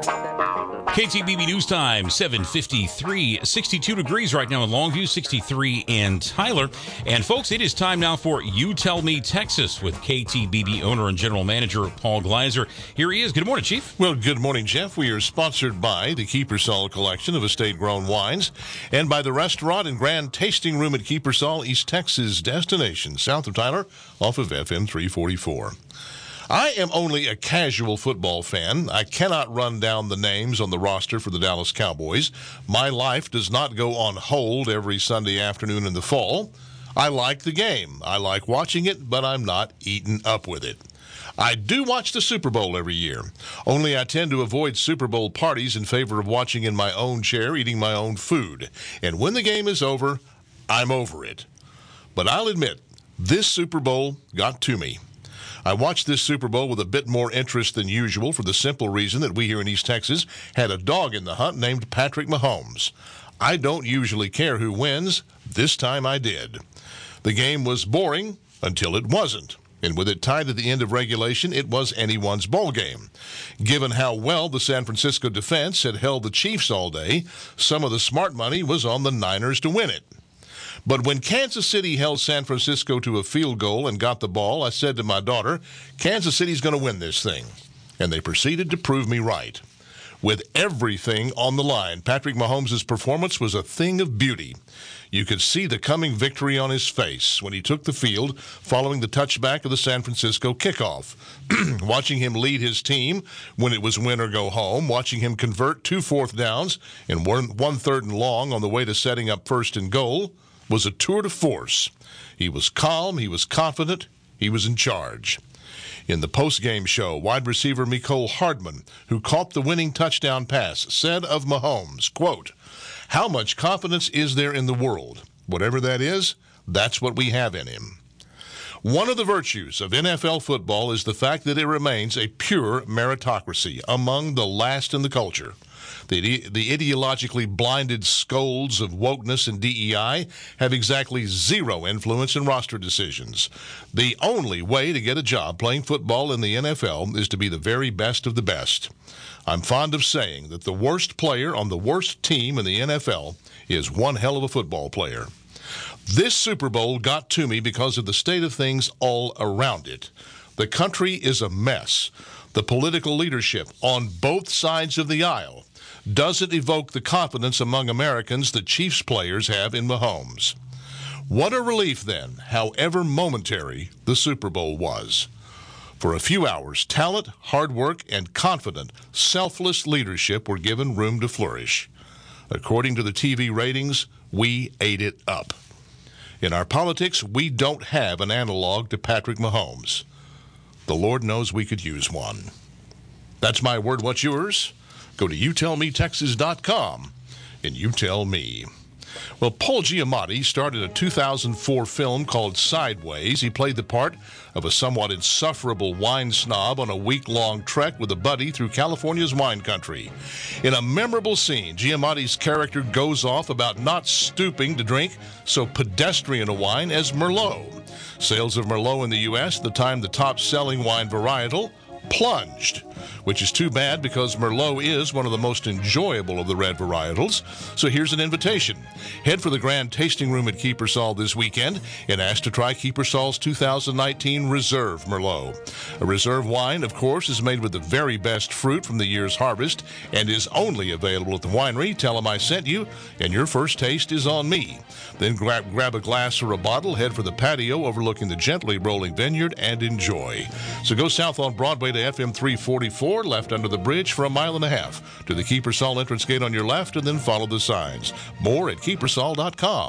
KTBB News Time, 753, 62 degrees right now in Longview, 63 in Tyler. And folks, it is time now for You Tell Me Texas with KTBB owner and general manager Paul Gleiser. Here he is. Good morning, Chief. Well, good morning, Jeff. We are sponsored by the Kiepersol collection of estate grown wines and by the restaurant and grand tasting room at Kiepersol, East Texas destination, south of Tyler, off of FM 344. I am only a casual football fan. I cannot run down the names on the roster for the Dallas Cowboys. My life does not go on hold every Sunday afternoon in the fall. I like the game. I like watching it, but I'm not eaten up with it. I do watch the Super Bowl every year. Only I tend to avoid Super Bowl parties in favor of watching in my own chair, eating my own food. And when the game is over, I'm over it. But I'll admit, this Super Bowl got to me. I watched this Super Bowl with a bit more interest than usual for the simple reason that we here in East Texas had a dog in the hunt named Patrick Mahomes. I don't usually care who wins. This time I did. The game was boring until it wasn't. And with it tied at the end of regulation, it was anyone's ball game. Given how well the San Francisco defense had held the Chiefs all day, some of the smart money was on the Niners to win it. But when Kansas City held San Francisco to a field goal and got the ball, I said to my daughter, Kansas City's going to win this thing. And they proceeded to prove me right. With everything on the line, Patrick Mahomes' performance was a thing of beauty. You could see the coming victory on his face when he took the field following the touchback of the San Francisco kickoff. watching him lead his team when it was win or go home, watching him convert two fourth downs and one, one third and long on the way to setting up first and goal was a tour de force. He was calm, he was confident, he was in charge. In the post-game show, wide receiver Mecole Hardman, who caught the winning touchdown pass, said of Mahomes, quote, How much confidence is there in the world? Whatever that is, that's what we have in him. One of the virtues of NFL football is the fact that it remains a pure meritocracy among the last in the culture. The, the ideologically blinded scolds of wokeness and DEI have exactly zero influence in roster decisions. The only way to get a job playing football in the NFL is to be the very best of the best. I'm fond of saying that the worst player on the worst team in the NFL is one hell of a football player. This Super Bowl got to me because of the state of things all around it. The country is a mess. The political leadership on both sides of the aisle doesn't evoke the confidence among Americans that Chiefs players have in Mahomes. What a relief, then, however momentary the Super Bowl was. For a few hours, talent, hard work, and confident, selfless leadership were given room to flourish. According to the TV ratings, we ate it up. In our politics, we don't have an analog to Patrick Mahomes. The Lord knows we could use one. That's my word. What's yours? Go to youtellmetexas.com and you tell me. Well, Paul Giamatti started a 2004 film called Sideways. He played the part of a somewhat insufferable wine snob on a week long trek with a buddy through California's wine country. In a memorable scene, Giamatti's character goes off about not stooping to drink so pedestrian a wine as Merlot. Sales of Merlot in the U.S., the time the top selling wine varietal, plunged which is too bad because Merlot is one of the most enjoyable of the red varietals. So here's an invitation. Head for the grand tasting room at Kiepersol this weekend and ask to try Kiepersol's 2019 Reserve Merlot. A reserve wine, of course, is made with the very best fruit from the year's harvest and is only available at the winery. Tell them I sent you, and your first taste is on me. Then grab, grab a glass or a bottle, head for the patio overlooking the gently rolling vineyard, and enjoy. So go south on Broadway to FM 344 left under the bridge for a mile and a half to the Kiepersol entrance gate on your left, and then follow the signs. More at kiepersol.com.